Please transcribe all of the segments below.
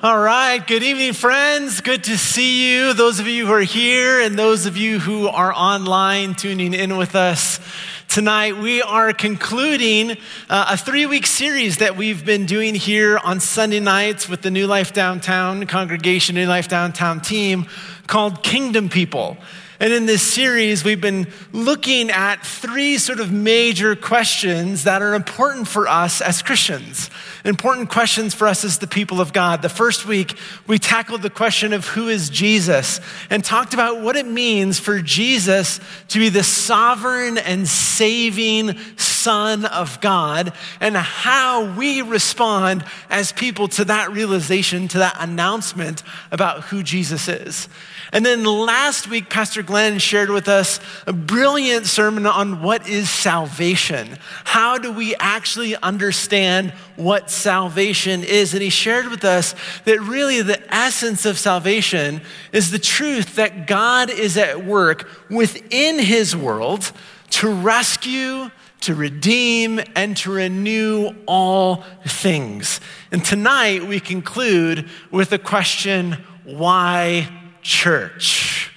All right, good evening, friends. Good to see you. Those of you who are here and those of you who are online tuning in with us tonight. We are concluding uh, a three week series that we've been doing here on Sunday nights with the New Life Downtown congregation, New Life Downtown team called Kingdom People. And in this series, we've been looking at three sort of major questions that are important for us as Christians, important questions for us as the people of God. The first week, we tackled the question of who is Jesus and talked about what it means for Jesus to be the sovereign and saving Son of God and how we respond as people to that realization, to that announcement about who Jesus is. And then last week, Pastor Glenn shared with us a brilliant sermon on what is salvation. How do we actually understand what salvation is? And he shared with us that really the essence of salvation is the truth that God is at work within his world to rescue, to redeem, and to renew all things. And tonight we conclude with the question why church?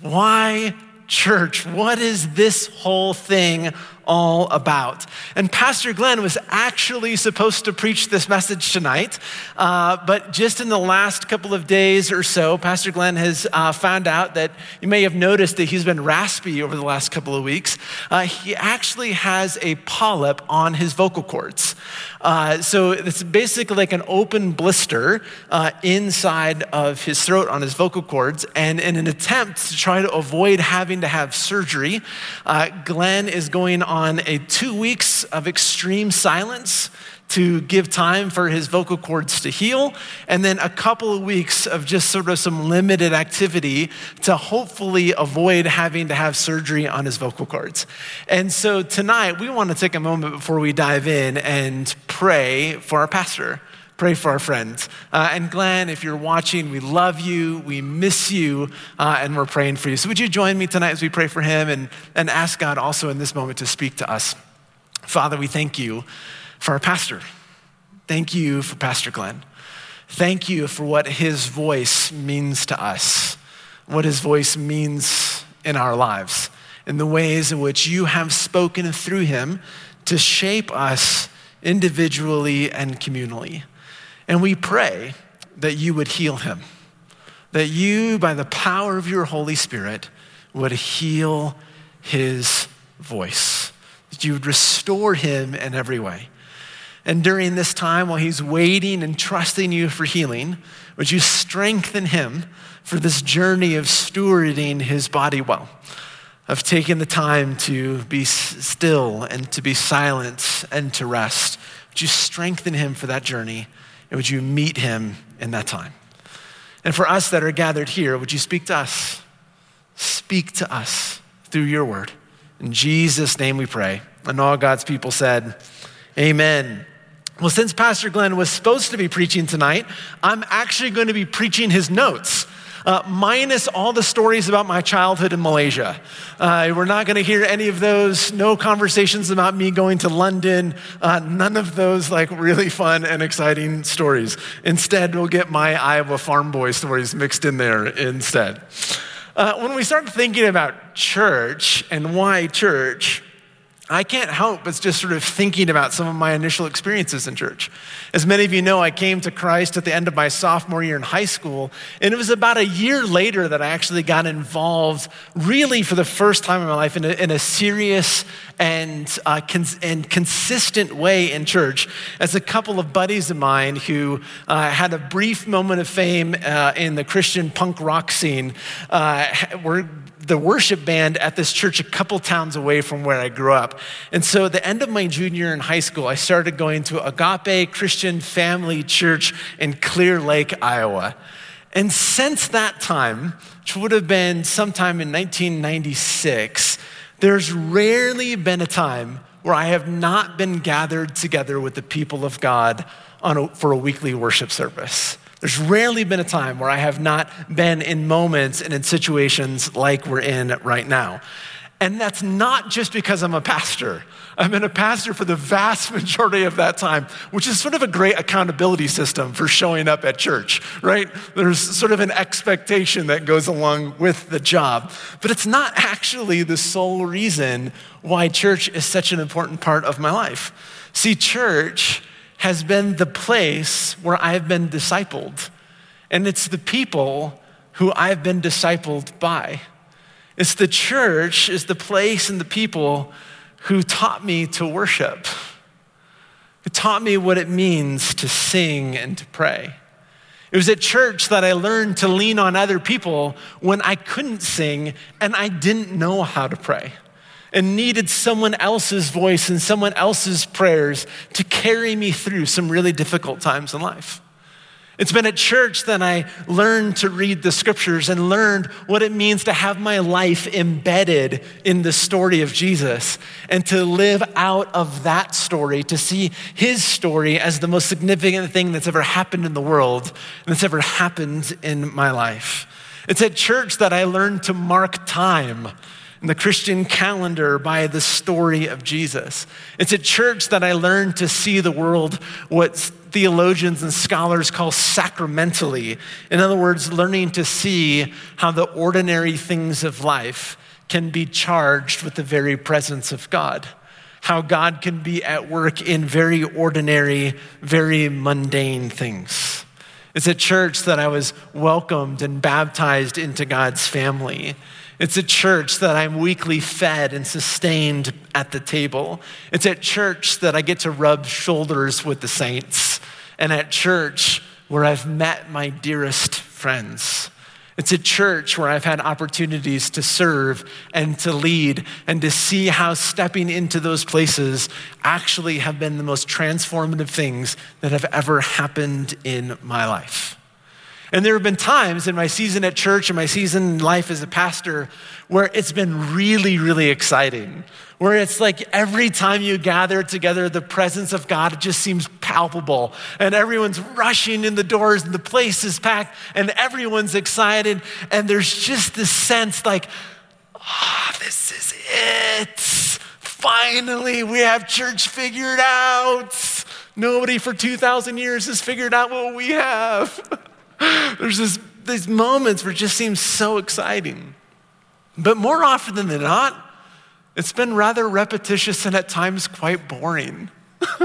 Why church? What is this whole thing all about. And Pastor Glenn was actually supposed to preach this message tonight, uh, but just in the last couple of days or so, Pastor Glenn has uh, found out that you may have noticed that he's been raspy over the last couple of weeks. Uh, he actually has a polyp on his vocal cords. Uh, so it's basically like an open blister uh, inside of his throat on his vocal cords. And in an attempt to try to avoid having to have surgery, uh, Glenn is going a two weeks of extreme silence to give time for his vocal cords to heal, and then a couple of weeks of just sort of some limited activity to hopefully avoid having to have surgery on his vocal cords. And so tonight, we want to take a moment before we dive in and pray for our pastor pray for our friends. Uh, and Glenn, if you're watching, we love you, we miss you, uh, and we're praying for you. So would you join me tonight as we pray for him and, and ask God also in this moment to speak to us? Father, we thank you for our pastor. Thank you for Pastor Glenn. Thank you for what his voice means to us, what his voice means in our lives, in the ways in which you have spoken through him to shape us individually and communally. And we pray that you would heal him, that you, by the power of your Holy Spirit, would heal his voice, that you would restore him in every way. And during this time, while he's waiting and trusting you for healing, would you strengthen him for this journey of stewarding his body well, of taking the time to be still and to be silent and to rest? Would you strengthen him for that journey? And would you meet him in that time? And for us that are gathered here, would you speak to us? Speak to us through your word. In Jesus' name we pray. And all God's people said, Amen. Well, since Pastor Glenn was supposed to be preaching tonight, I'm actually going to be preaching his notes uh, minus all the stories about my childhood in Malaysia. Uh, we're not going to hear any of those, no conversations about me going to London, uh, none of those like really fun and exciting stories. Instead, we'll get my Iowa farm boy stories mixed in there instead. Uh, when we start thinking about church and why church, I can't help but just sort of thinking about some of my initial experiences in church. As many of you know, I came to Christ at the end of my sophomore year in high school, and it was about a year later that I actually got involved, really for the first time in my life, in a, in a serious and, uh, cons- and consistent way in church. As a couple of buddies of mine who uh, had a brief moment of fame uh, in the Christian punk rock scene uh, were the worship band at this church a couple towns away from where I grew up. And so at the end of my junior year in high school, I started going to Agape Christian Family Church in Clear Lake, Iowa. And since that time, which would have been sometime in 1996, there's rarely been a time where I have not been gathered together with the people of God a, for a weekly worship service. There's rarely been a time where I have not been in moments and in situations like we're in right now. And that's not just because I'm a pastor. I've been a pastor for the vast majority of that time, which is sort of a great accountability system for showing up at church, right? There's sort of an expectation that goes along with the job. But it's not actually the sole reason why church is such an important part of my life. See, church has been the place where I've been discipled, and it's the people who I've been discipled by. It's the church, is the place and the people who taught me to worship, who taught me what it means to sing and to pray. It was at church that I learned to lean on other people when I couldn't sing and I didn't know how to pray and needed someone else's voice and someone else's prayers to carry me through some really difficult times in life. It's been at church that I learned to read the scriptures and learned what it means to have my life embedded in the story of Jesus and to live out of that story, to see his story as the most significant thing that's ever happened in the world and that's ever happened in my life. It's at church that I learned to mark time the Christian calendar by the story of Jesus. It's at church that I learned to see the world what theologians and scholars call sacramentally. In other words, learning to see how the ordinary things of life can be charged with the very presence of God. How God can be at work in very ordinary, very mundane things. It's at church that I was welcomed and baptized into God's family. It's a church that I'm weekly fed and sustained at the table. It's at church that I get to rub shoulders with the saints, and at church where I've met my dearest friends. It's a church where I've had opportunities to serve and to lead and to see how stepping into those places actually have been the most transformative things that have ever happened in my life. And there have been times in my season at church and my season in life as a pastor where it's been really, really exciting. Where it's like every time you gather together, the presence of God just seems palpable. And everyone's rushing in the doors, and the place is packed, and everyone's excited. And there's just this sense like, ah, oh, this is it. Finally, we have church figured out. Nobody for 2,000 years has figured out what we have. There's this, these moments where it just seems so exciting. But more often than not, it's been rather repetitious and at times quite boring.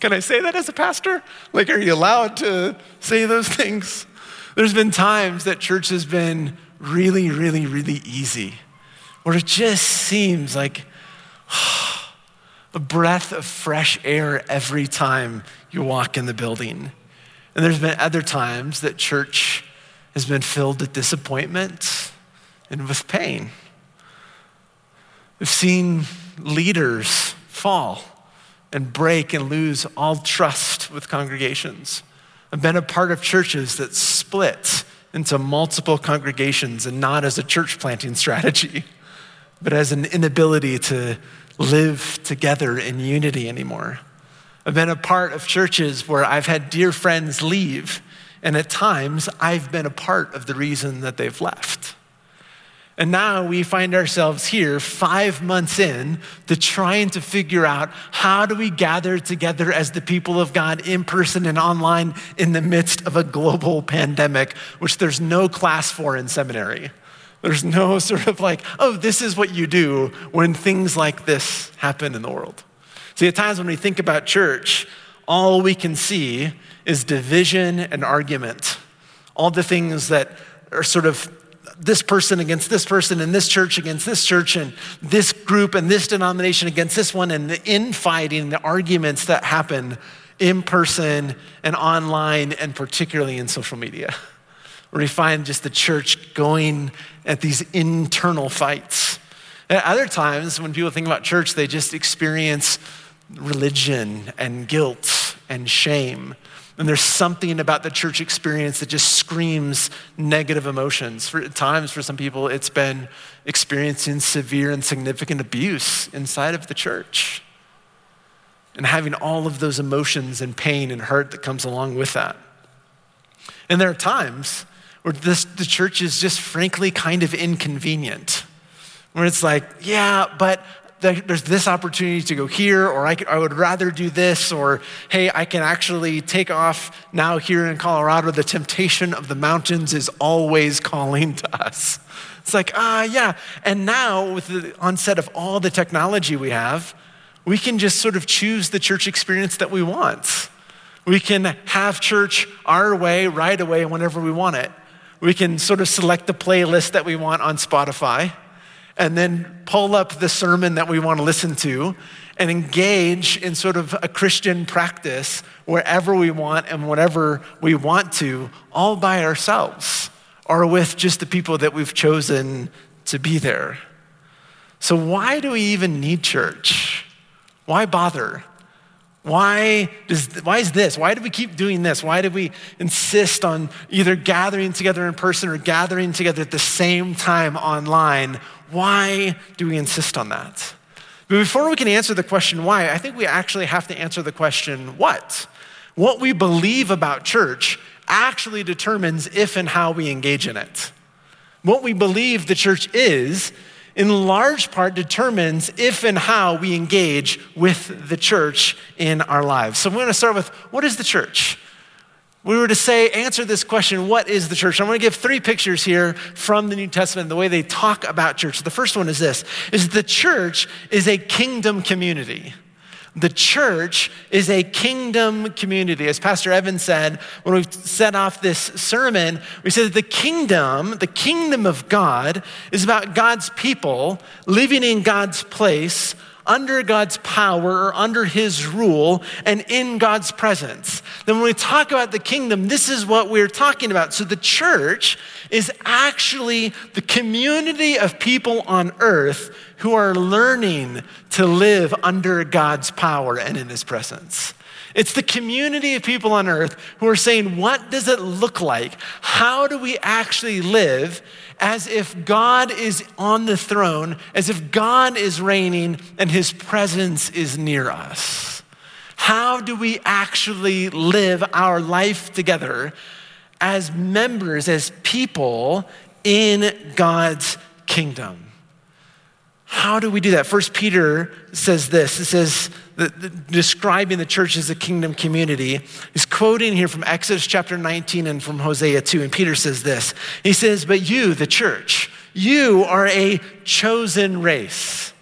Can I say that as a pastor? Like, are you allowed to say those things? There's been times that church has been really, really, really easy, where it just seems like a breath of fresh air every time you walk in the building. And there's been other times that church has been filled with disappointment and with pain. We've seen leaders fall and break and lose all trust with congregations. I've been a part of churches that split into multiple congregations and not as a church planting strategy, but as an inability to live together in unity anymore. I've been a part of churches where I've had dear friends leave, and at times I've been a part of the reason that they've left. And now we find ourselves here five months in to trying to figure out how do we gather together as the people of God in person and online in the midst of a global pandemic, which there's no class for in seminary. There's no sort of like, oh, this is what you do when things like this happen in the world. See, at times when we think about church, all we can see is division and argument. All the things that are sort of this person against this person, and this church against this church, and this group and this denomination against this one, and the infighting, the arguments that happen in person and online, and particularly in social media, where we find just the church going at these internal fights. At other times, when people think about church, they just experience religion and guilt and shame. And there's something about the church experience that just screams negative emotions. For times, for some people, it's been experiencing severe and significant abuse inside of the church and having all of those emotions and pain and hurt that comes along with that. And there are times where this, the church is just frankly kind of inconvenient where it's like, yeah, but there's this opportunity to go here, or I, could, I would rather do this, or hey, I can actually take off now here in Colorado. The temptation of the mountains is always calling to us. It's like, ah, uh, yeah. And now, with the onset of all the technology we have, we can just sort of choose the church experience that we want. We can have church our way, right away, whenever we want it. We can sort of select the playlist that we want on Spotify and then pull up the sermon that we want to listen to and engage in sort of a Christian practice wherever we want and whatever we want to, all by ourselves or with just the people that we've chosen to be there. So, why do we even need church? Why bother? Why, does, why is this? Why do we keep doing this? Why do we insist on either gathering together in person or gathering together at the same time online? Why do we insist on that? But before we can answer the question why, I think we actually have to answer the question what? What we believe about church actually determines if and how we engage in it. What we believe the church is in large part determines if and how we engage with the church in our lives. So, we're going to start with what is the church? We were to say, answer this question, what is the church? I'm going to give three pictures here from the New Testament, the way they talk about church. The first one is this, is the church is a kingdom community. The church is a kingdom community. As Pastor Evan said when we set off this sermon, we said that the kingdom, the kingdom of God, is about God's people living in God's place under God's power or under his rule and in God's presence. Then when we talk about the kingdom, this is what we're talking about. So the church is actually the community of people on earth who are learning to live under God's power and in his presence. It's the community of people on earth who are saying, What does it look like? How do we actually live as if God is on the throne, as if God is reigning and his presence is near us? How do we actually live our life together as members, as people in God's kingdom? How do we do that? First Peter says this. It says, that, describing the church as a kingdom community. He's quoting here from Exodus chapter 19 and from Hosea 2. And Peter says this. He says, But you, the church, you are a chosen race.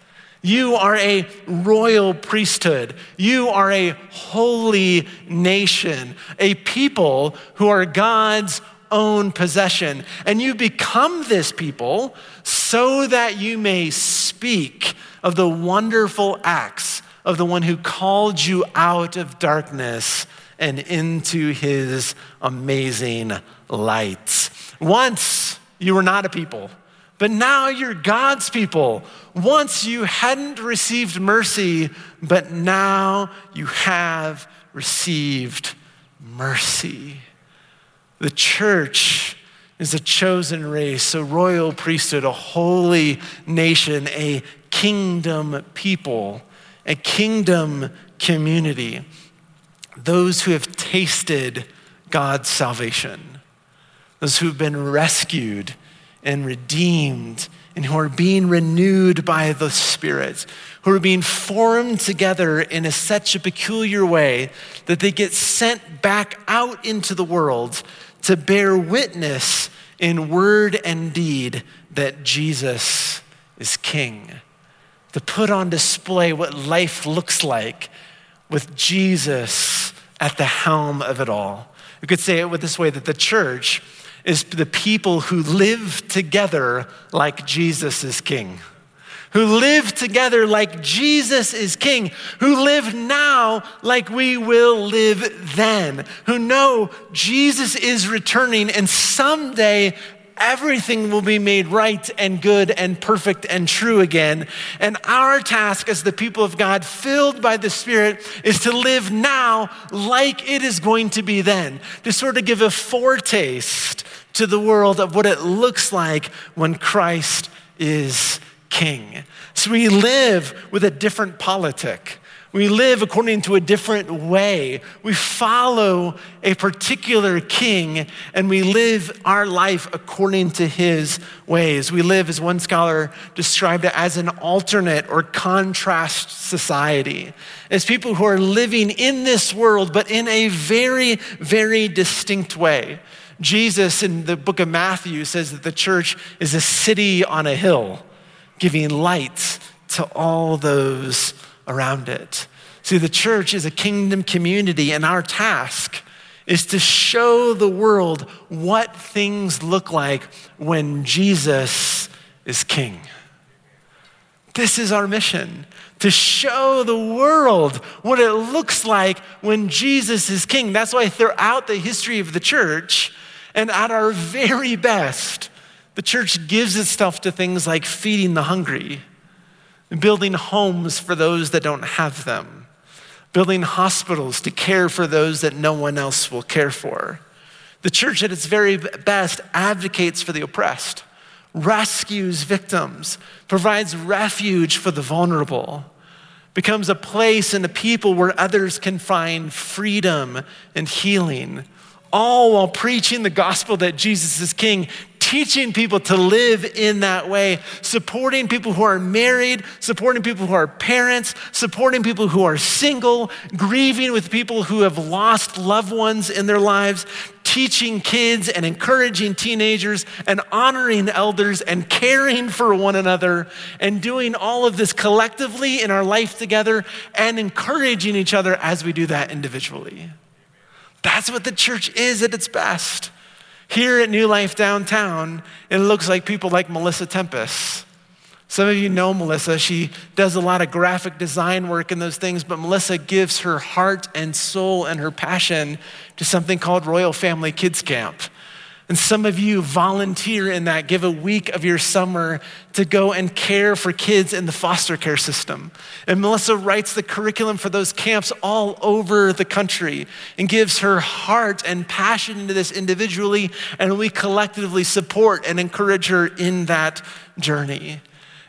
You are a royal priesthood. You are a holy nation, a people who are God's own possession. And you become this people so that you may speak of the wonderful acts of the one who called you out of darkness and into his amazing light. Once you were not a people, but now you're God's people. Once you hadn't received mercy, but now you have received mercy. The church is a chosen race, a royal priesthood, a holy nation, a kingdom people, a kingdom community. Those who have tasted God's salvation, those who have been rescued and redeemed, and who are being renewed by the Spirit, who are being formed together in a, such a peculiar way that they get sent back out into the world to bear witness in word and deed that Jesus is King, to put on display what life looks like with Jesus at the helm of it all. We could say it with this way that the church is the people who live together like Jesus is King. Who live together like Jesus is king, who live now like we will live then, who know Jesus is returning and someday everything will be made right and good and perfect and true again. And our task as the people of God, filled by the Spirit, is to live now like it is going to be then, to sort of give a foretaste to the world of what it looks like when Christ is king. So we live with a different politic. We live according to a different way. We follow a particular king and we live our life according to his ways. We live, as one scholar described it, as an alternate or contrast society, as people who are living in this world, but in a very, very distinct way. Jesus in the book of Matthew says that the church is a city on a hill, giving light to all those around it. See, the church is a kingdom community, and our task is to show the world what things look like when Jesus is king. This is our mission to show the world what it looks like when Jesus is king. That's why, throughout the history of the church, and at our very best, the church gives itself to things like feeding the hungry building homes for those that don't have them, building hospitals to care for those that no one else will care for. The church, at its very best, advocates for the oppressed, rescues victims, provides refuge for the vulnerable, becomes a place and a people where others can find freedom and healing, all while preaching the gospel that Jesus is King, teaching people to live in that way, supporting people who are married, supporting people who are parents, supporting people who are single, grieving with people who have lost loved ones in their lives, teaching kids and encouraging teenagers and honoring elders and caring for one another and doing all of this collectively in our life together and encouraging each other as we do that individually. That's what the church is at its best. Here at New Life Downtown, it looks like people like Melissa Tempest. Some of you know Melissa. She does a lot of graphic design work and those things, but Melissa gives her heart and soul and her passion to something called Royal Family Kids Camp. And some of you volunteer in that, give a week of your summer to go and care for kids in the foster care system. And Melissa writes the curriculum for those camps all over the country and gives her heart and passion into this individually, and we collectively support and encourage her in that journey.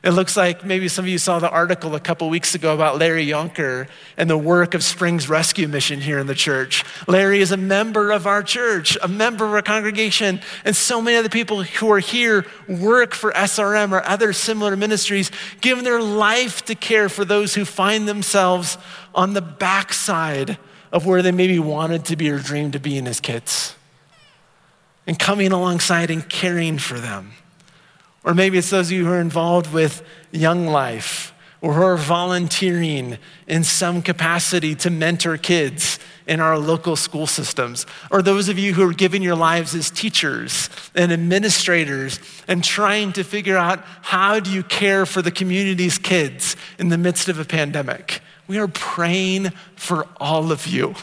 It looks like maybe some of you saw the article a couple weeks ago about Larry Yonker and the work of Springs Rescue Mission here in the church. Larry is a member of our church, a member of our congregation, and so many of the people who are here work for SRM or other similar ministries, giving their life to care for those who find themselves on the backside of where they maybe wanted to be or dreamed to be in as kids, and coming alongside and caring for them. Or maybe it's those of you who are involved with Young Life or who are volunteering in some capacity to mentor kids in our local school systems. Or those of you who are giving your lives as teachers and administrators and trying to figure out how do you care for the community's kids in the midst of a pandemic. We are praying for all of you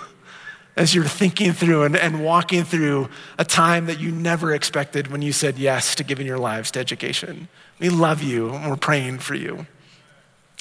as you're thinking through and, and walking through a time that you never expected when you said yes to giving your lives to education. We love you and we're praying for you.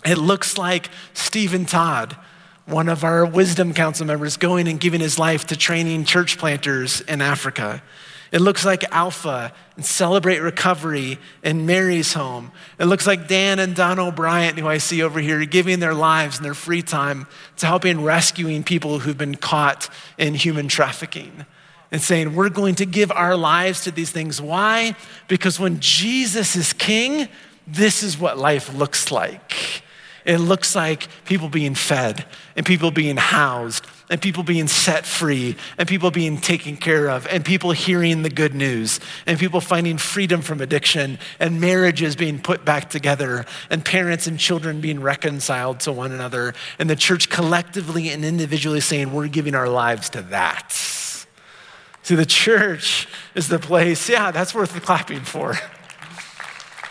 It looks like Stephen Todd, one of our wisdom council members, going and giving his life to training church planters in Africa. It looks like Alpha and Celebrate Recovery and Mary's Home. It looks like Dan and Donna O'Brien, who I see over here, giving their lives and their free time to helping rescuing people who've been caught in human trafficking. And saying, we're going to give our lives to these things. Why? Because when Jesus is king, this is what life looks like. It looks like people being fed and people being housed and people being set free and people being taken care of and people hearing the good news and people finding freedom from addiction and marriages being put back together and parents and children being reconciled to one another and the church collectively and individually saying, We're giving our lives to that. See, the church is the place, yeah, that's worth clapping for.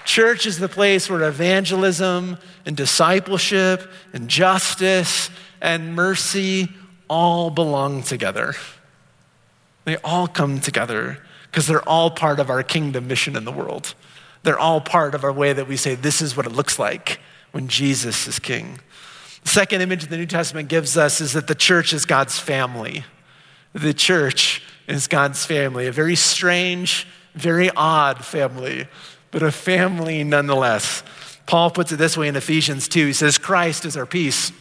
Church is the place where evangelism and discipleship and justice and mercy all belong together. They all come together because they're all part of our kingdom mission in the world. They're all part of our way that we say, this is what it looks like when Jesus is king. The second image the New Testament gives us is that the church is God's family. The church is God's family, a very strange, very odd family but a family nonetheless. Paul puts it this way in Ephesians 2. He says, Christ is our peace.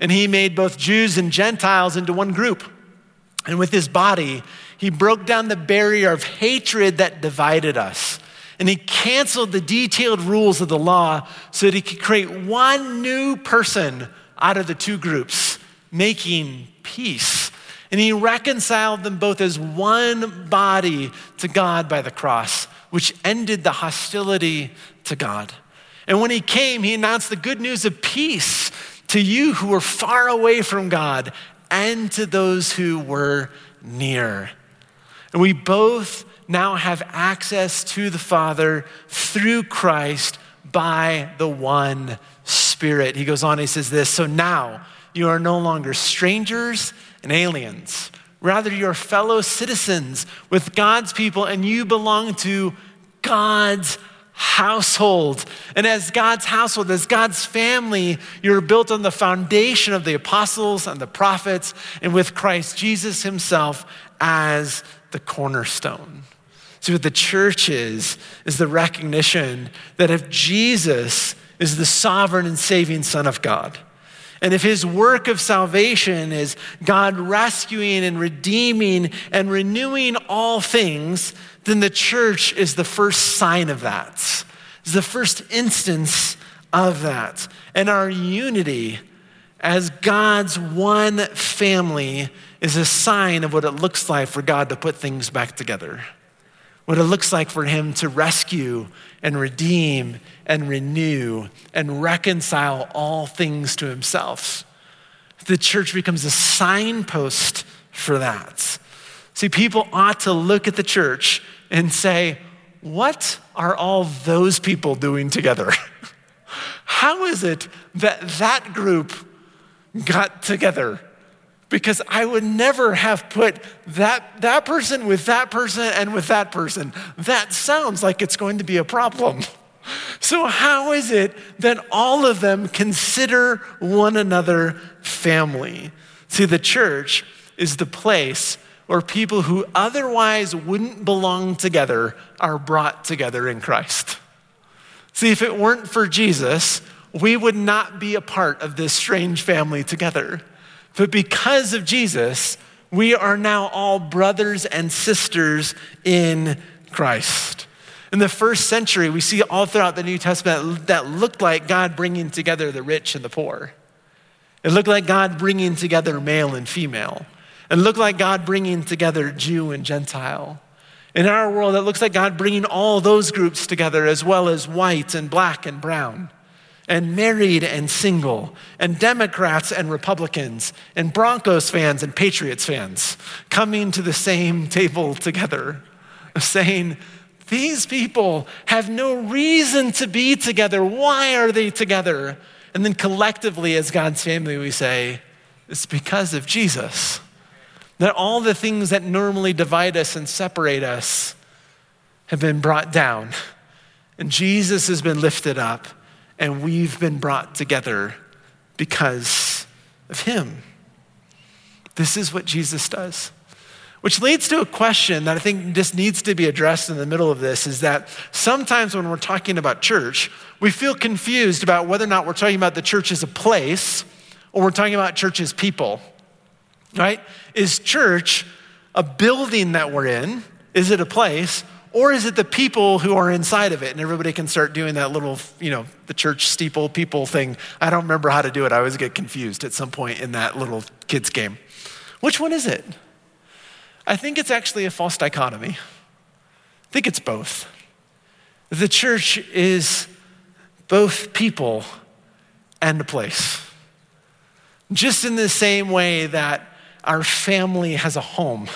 And he made both Jews and Gentiles into one group. And with his body, he broke down the barrier of hatred that divided us. And he canceled the detailed rules of the law so that he could create one new person out of the two groups, making peace. And he reconciled them both as one body to God by the cross, which ended the hostility to God. And when he came, he announced the good news of peace to you who were far away from God and to those who were near. And we both now have access to the Father through Christ by the one Spirit. He goes on, he says this So now you are no longer strangers and aliens. Rather, you're fellow citizens with God's people, and you belong to God's household. And as God's household, as God's family, you're built on the foundation of the apostles and the prophets, and with Christ Jesus himself as the cornerstone. See, what the church is, is the recognition that if Jesus is the sovereign and saving Son of God, and if his work of salvation is God rescuing and redeeming and renewing all things, then the church is the first sign of that, is the first instance of that. And our unity as God's one family is a sign of what it looks like for God to put things back together, what it looks like for Him to rescue and redeem and renew and reconcile all things to Himself. The church becomes a signpost for that. See, people ought to look at the church and say, What are all those people doing together? How is it that that group got together? Because I would never have put that, that person with that person and with that person. That sounds like it's going to be a problem. So, how is it that all of them consider one another family? See, the church is the place where people who otherwise wouldn't belong together are brought together in Christ. See, if it weren't for Jesus, we would not be a part of this strange family together. But because of Jesus, we are now all brothers and sisters in Christ. In the first century, we see all throughout the New Testament that looked like God bringing together the rich and the poor. It looked like God bringing together male and female. It look like God bringing together Jew and Gentile. In our world, it looks like God bringing all those groups together, as well as white and black and brown, and married and single, and Democrats and Republicans, and Broncos fans and Patriots fans coming to the same table together, saying, These people have no reason to be together. Why are they together? And then collectively, as God's family, we say, It's because of Jesus. That all the things that normally divide us and separate us have been brought down. And Jesus has been lifted up, and we've been brought together because of him. This is what Jesus does. Which leads to a question that I think just needs to be addressed in the middle of this is that sometimes when we're talking about church, we feel confused about whether or not we're talking about the church as a place or we're talking about church as people right? Is church a building that we're in? Is it a place? Or is it the people who are inside of it? And everybody can start doing that little, you know, the church steeple people thing. I don't remember how to do it. I always get confused at some point in that little kids' game. Which one is it? I think it's actually a false dichotomy. I think it's both. The church is both people and a place. Just in the same way that our family has a home.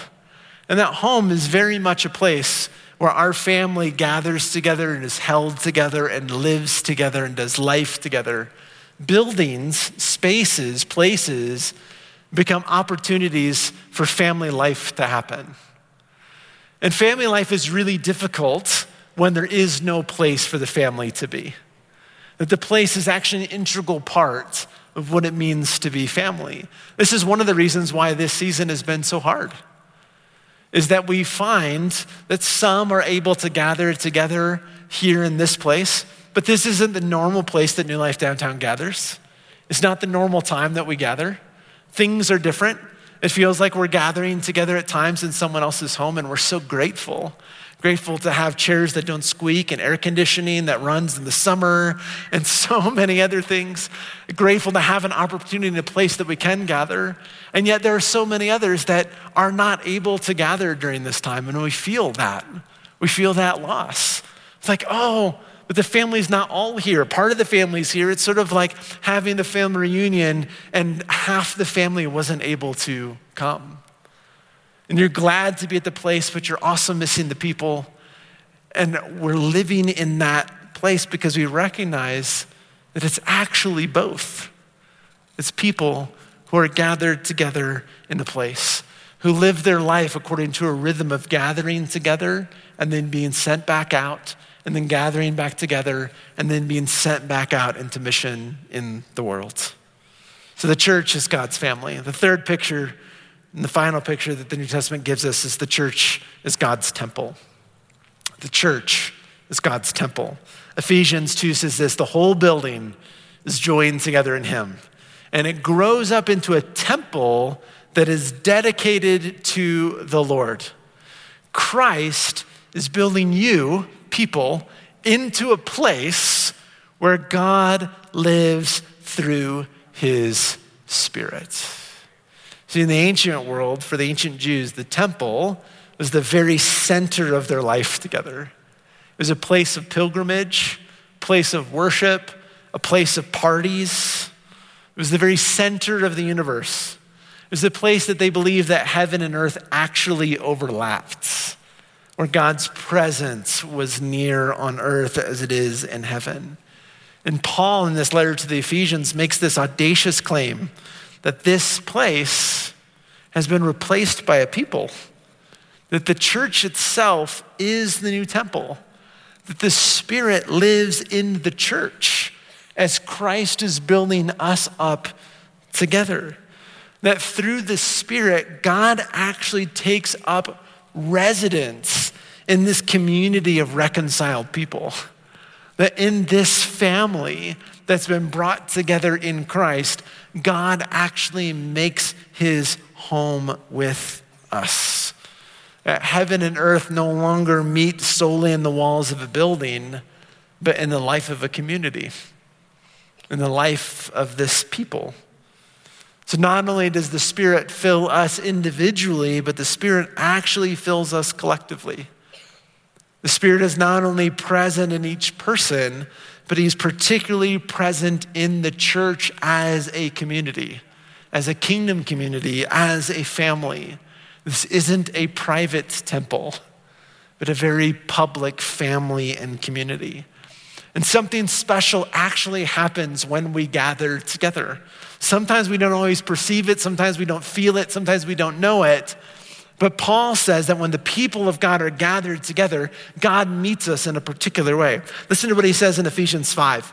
And that home is very much a place where our family gathers together and is held together and lives together and does life together. Buildings, spaces, places become opportunities for family life to happen. And family life is really difficult when there is no place for the family to be. That the place is actually an integral part of what it means to be family. This is one of the reasons why this season has been so hard. Is that we find that some are able to gather together here in this place, but this isn't the normal place that New Life Downtown gathers. It's not the normal time that we gather. Things are different. It feels like we're gathering together at times in someone else's home, and we're so grateful. Grateful to have chairs that don't squeak and air conditioning that runs in the summer and so many other things. Grateful to have an opportunity in a place that we can gather. And yet, there are so many others that are not able to gather during this time, and we feel that. We feel that loss. It's like, oh, but the family's not all here. Part of the family's here. It's sort of like having the family reunion and half the family wasn't able to come. And you're glad to be at the place, but you're also missing the people. And we're living in that place because we recognize that it's actually both. It's people who are gathered together in a place, who live their life according to a rhythm of gathering together and then being sent back out and then gathering back together, and then being sent back out into mission in the world. So the church is God's family. The third picture, and the final picture that the New Testament gives us, is the church is God's temple. The church is God's temple. Ephesians 2 says this the whole building is joined together in Him, and it grows up into a temple that is dedicated to the Lord. Christ is building you people into a place where God lives through his spirit. See, in the ancient world, for the ancient Jews, the temple was the very center of their life together. It was a place of pilgrimage, place of worship, a place of parties. It was the very center of the universe. It was the place that they believed that heaven and earth actually overlapped where God's presence was near on earth as it is in heaven. And Paul, in this letter to the Ephesians, makes this audacious claim that this place has been replaced by a people, that the church itself is the new temple, that the Spirit lives in the church as Christ is building us up together. That through the Spirit, God actually takes up residence in this community of reconciled people. That in this family that's been brought together in Christ, God actually makes his home with us. Heaven and earth no longer meet solely in the walls of a building, but in the life of a community, in the life of this people. So not only does the Spirit fill us individually, but the Spirit actually fills us collectively. The Spirit is not only present in each person, but He's particularly present in the church as a community, as a kingdom community, as a family. This isn't a private temple, but a very public family and community. And something special actually happens when we gather together. Sometimes we don't always perceive it, sometimes we don't feel it, sometimes we don't know it. But Paul says that when the people of God are gathered together, God meets us in a particular way. Listen to what he says in Ephesians 5.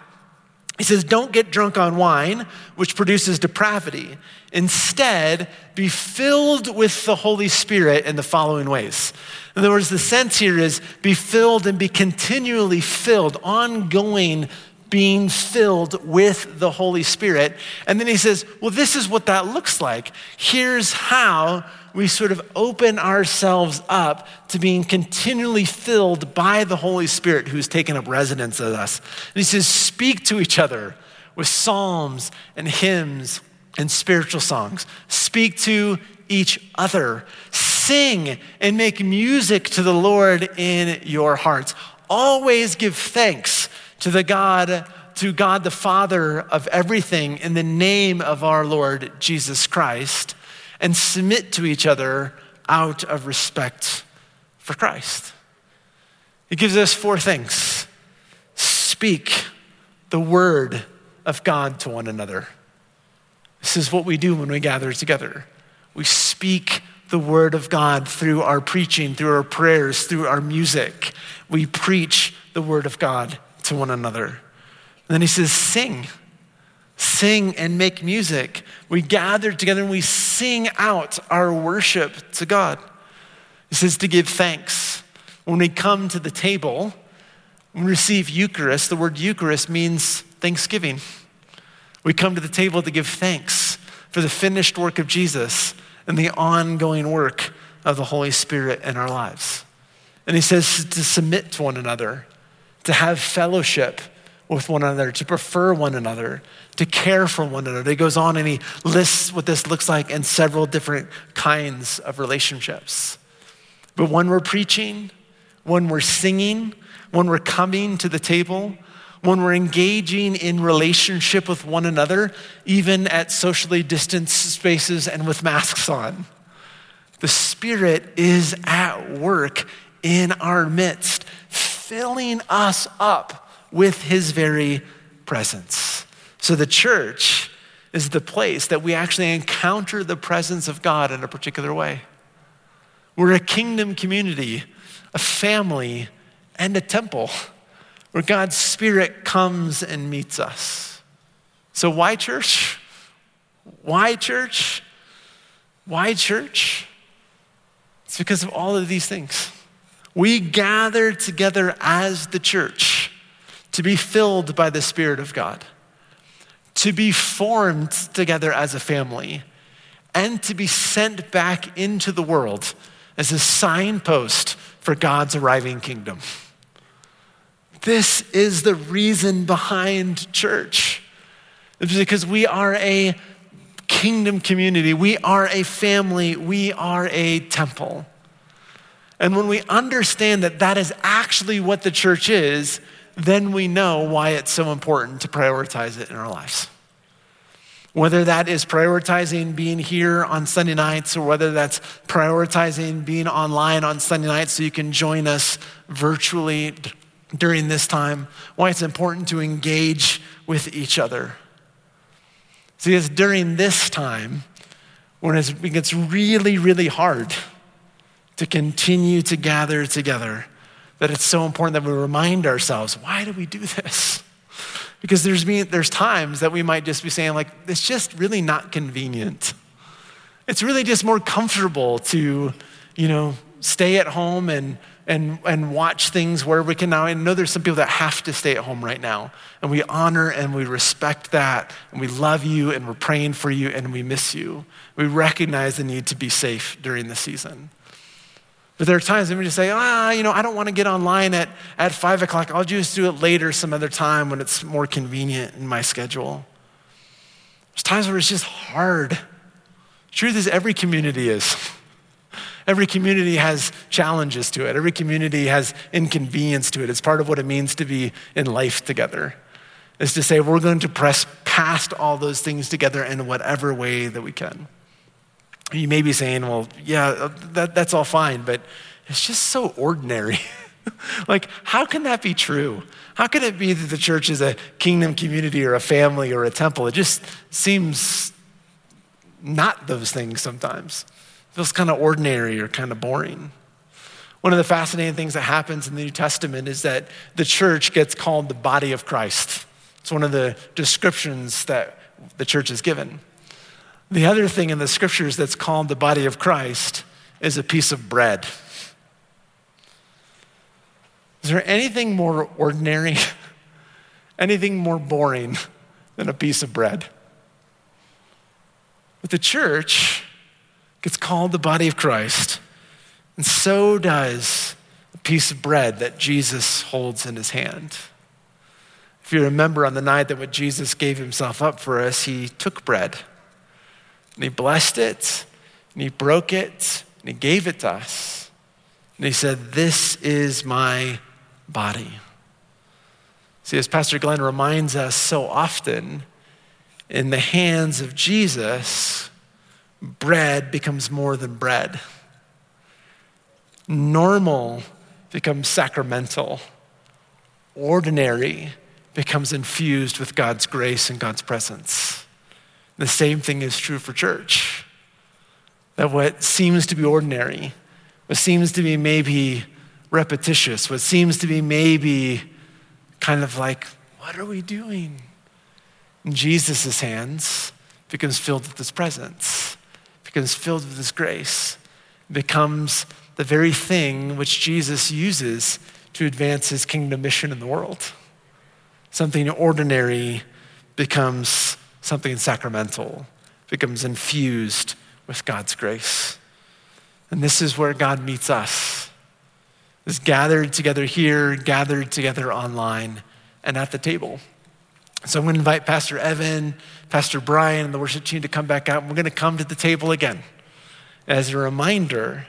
He says, Don't get drunk on wine, which produces depravity. Instead, be filled with the Holy Spirit in the following ways. In other words, the sense here is be filled and be continually filled, ongoing being filled with the Holy Spirit. And then he says, Well, this is what that looks like. Here's how we sort of open ourselves up to being continually filled by the Holy Spirit who's taken up residence in us. And he says, Speak to each other with psalms and hymns and spiritual songs. Speak to each other. Sing and make music to the Lord in your hearts. Always give thanks to the God, to God the Father of everything in the name of our Lord Jesus Christ and submit to each other out of respect for Christ. It gives us four things speak the word of God to one another. This is what we do when we gather together. We speak the word of God through our preaching, through our prayers, through our music. We preach the word of God to one another. And then he says, sing. Sing and make music. We gather together and we sing out our worship to God. He says to give thanks. When we come to the table, we receive Eucharist. The word Eucharist means thanksgiving. We come to the table to give thanks for the finished work of Jesus and the ongoing work of the Holy Spirit in our lives. And he says to submit to one another, to have fellowship with one another, to prefer one another, to care for one another. He goes on and he lists what this looks like in several different kinds of relationships. But when we're preaching, when we're singing, when we're coming to the table, when we're engaging in relationship with one another, even at socially distanced spaces and with masks on, the Spirit is at work in our midst, filling us up with His very presence. So the church is the place that we actually encounter the presence of God in a particular way. We're a kingdom community, a family, and a temple where God's Spirit comes and meets us. So, why church? Why church? Why church? It's because of all of these things. We gather together as the church to be filled by the Spirit of God, to be formed together as a family, and to be sent back into the world as a signpost for God's arriving kingdom. This is the reason behind church. It's because we are a kingdom community, we are a family, we are a temple. And when we understand that that is actually what the church is, then we know why it's so important to prioritize it in our lives. Whether that is prioritizing being here on Sunday nights or whether that's prioritizing being online on Sunday nights so you can join us virtually during this time, why it's important to engage with each other. See, it's during this time when it gets really, really hard to continue to gather together that it's so important that we remind ourselves why do we do this? Because there's, there's times that we might just be saying, like, it's just really not convenient. It's really just more comfortable to, you know, stay at home and, and, and watch things where we can now. I know there's some people that have to stay at home right now, and we honor and we respect that, and we love you, and we're praying for you, and we miss you. We recognize the need to be safe during the season. But there are times when we just say, ah, you know, I don't want to get online at, at five o'clock. I'll just do it later some other time when it's more convenient in my schedule. There's times where it's just hard. Truth is, every community is. Every community has challenges to it. Every community has inconvenience to it. It's part of what it means to be in life together. Is to say we're going to press past all those things together in whatever way that we can. You may be saying, well, yeah, uh, that, that's all fine, but it's just so ordinary. like, how can that be true? How can it be that the church is a kingdom community or a family or a temple? It just seems not those things sometimes. It feels kind of ordinary or kind of boring. One of the fascinating things that happens in the New Testament is that the church gets called the body of Christ. It's one of the descriptions that the church is given. The other thing in the scriptures that's called the body of Christ is a piece of bread. Is there anything more ordinary, anything more boring than a piece of bread? But the church gets called the body of Christ, and so does a piece of bread that Jesus holds in his hand. If you remember on the night that when Jesus gave himself up for us, he took bread. And he blessed it, and he broke it, and he gave it to us. And he said, This is my body. See, as Pastor Glenn reminds us so often, in the hands of Jesus, bread becomes more than bread. Normal becomes sacramental. Ordinary becomes infused with God's grace and God's presence. The same thing is true for church. That what seems to be ordinary, what seems to be maybe repetitious, what seems to be maybe kind of like, what are we doing? In Jesus' hands becomes filled with his presence, becomes filled with his grace, becomes the very thing which Jesus uses to advance his kingdom mission in the world. Something ordinary becomes something sacramental, becomes infused with God's grace. And this is where God meets us. Is gathered together here, gathered together online, and at the table. So I'm going to invite Pastor Evan, Pastor Brian, and the worship team to come back out. And we're going to come to the table again as a reminder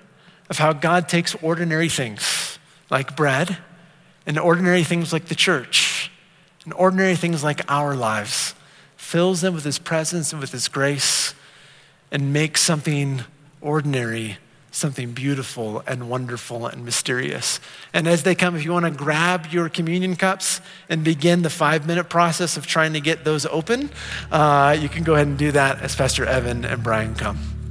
of how God takes ordinary things like bread and ordinary things like the church and ordinary things like our lives, fills them with his presence and with his grace, and makes something ordinary something beautiful and wonderful and mysterious. And as they come, if you want to grab your communion cups and begin the five minute process of trying to get those open, uh, you can go ahead and do that as Pastor Evan and Brian come.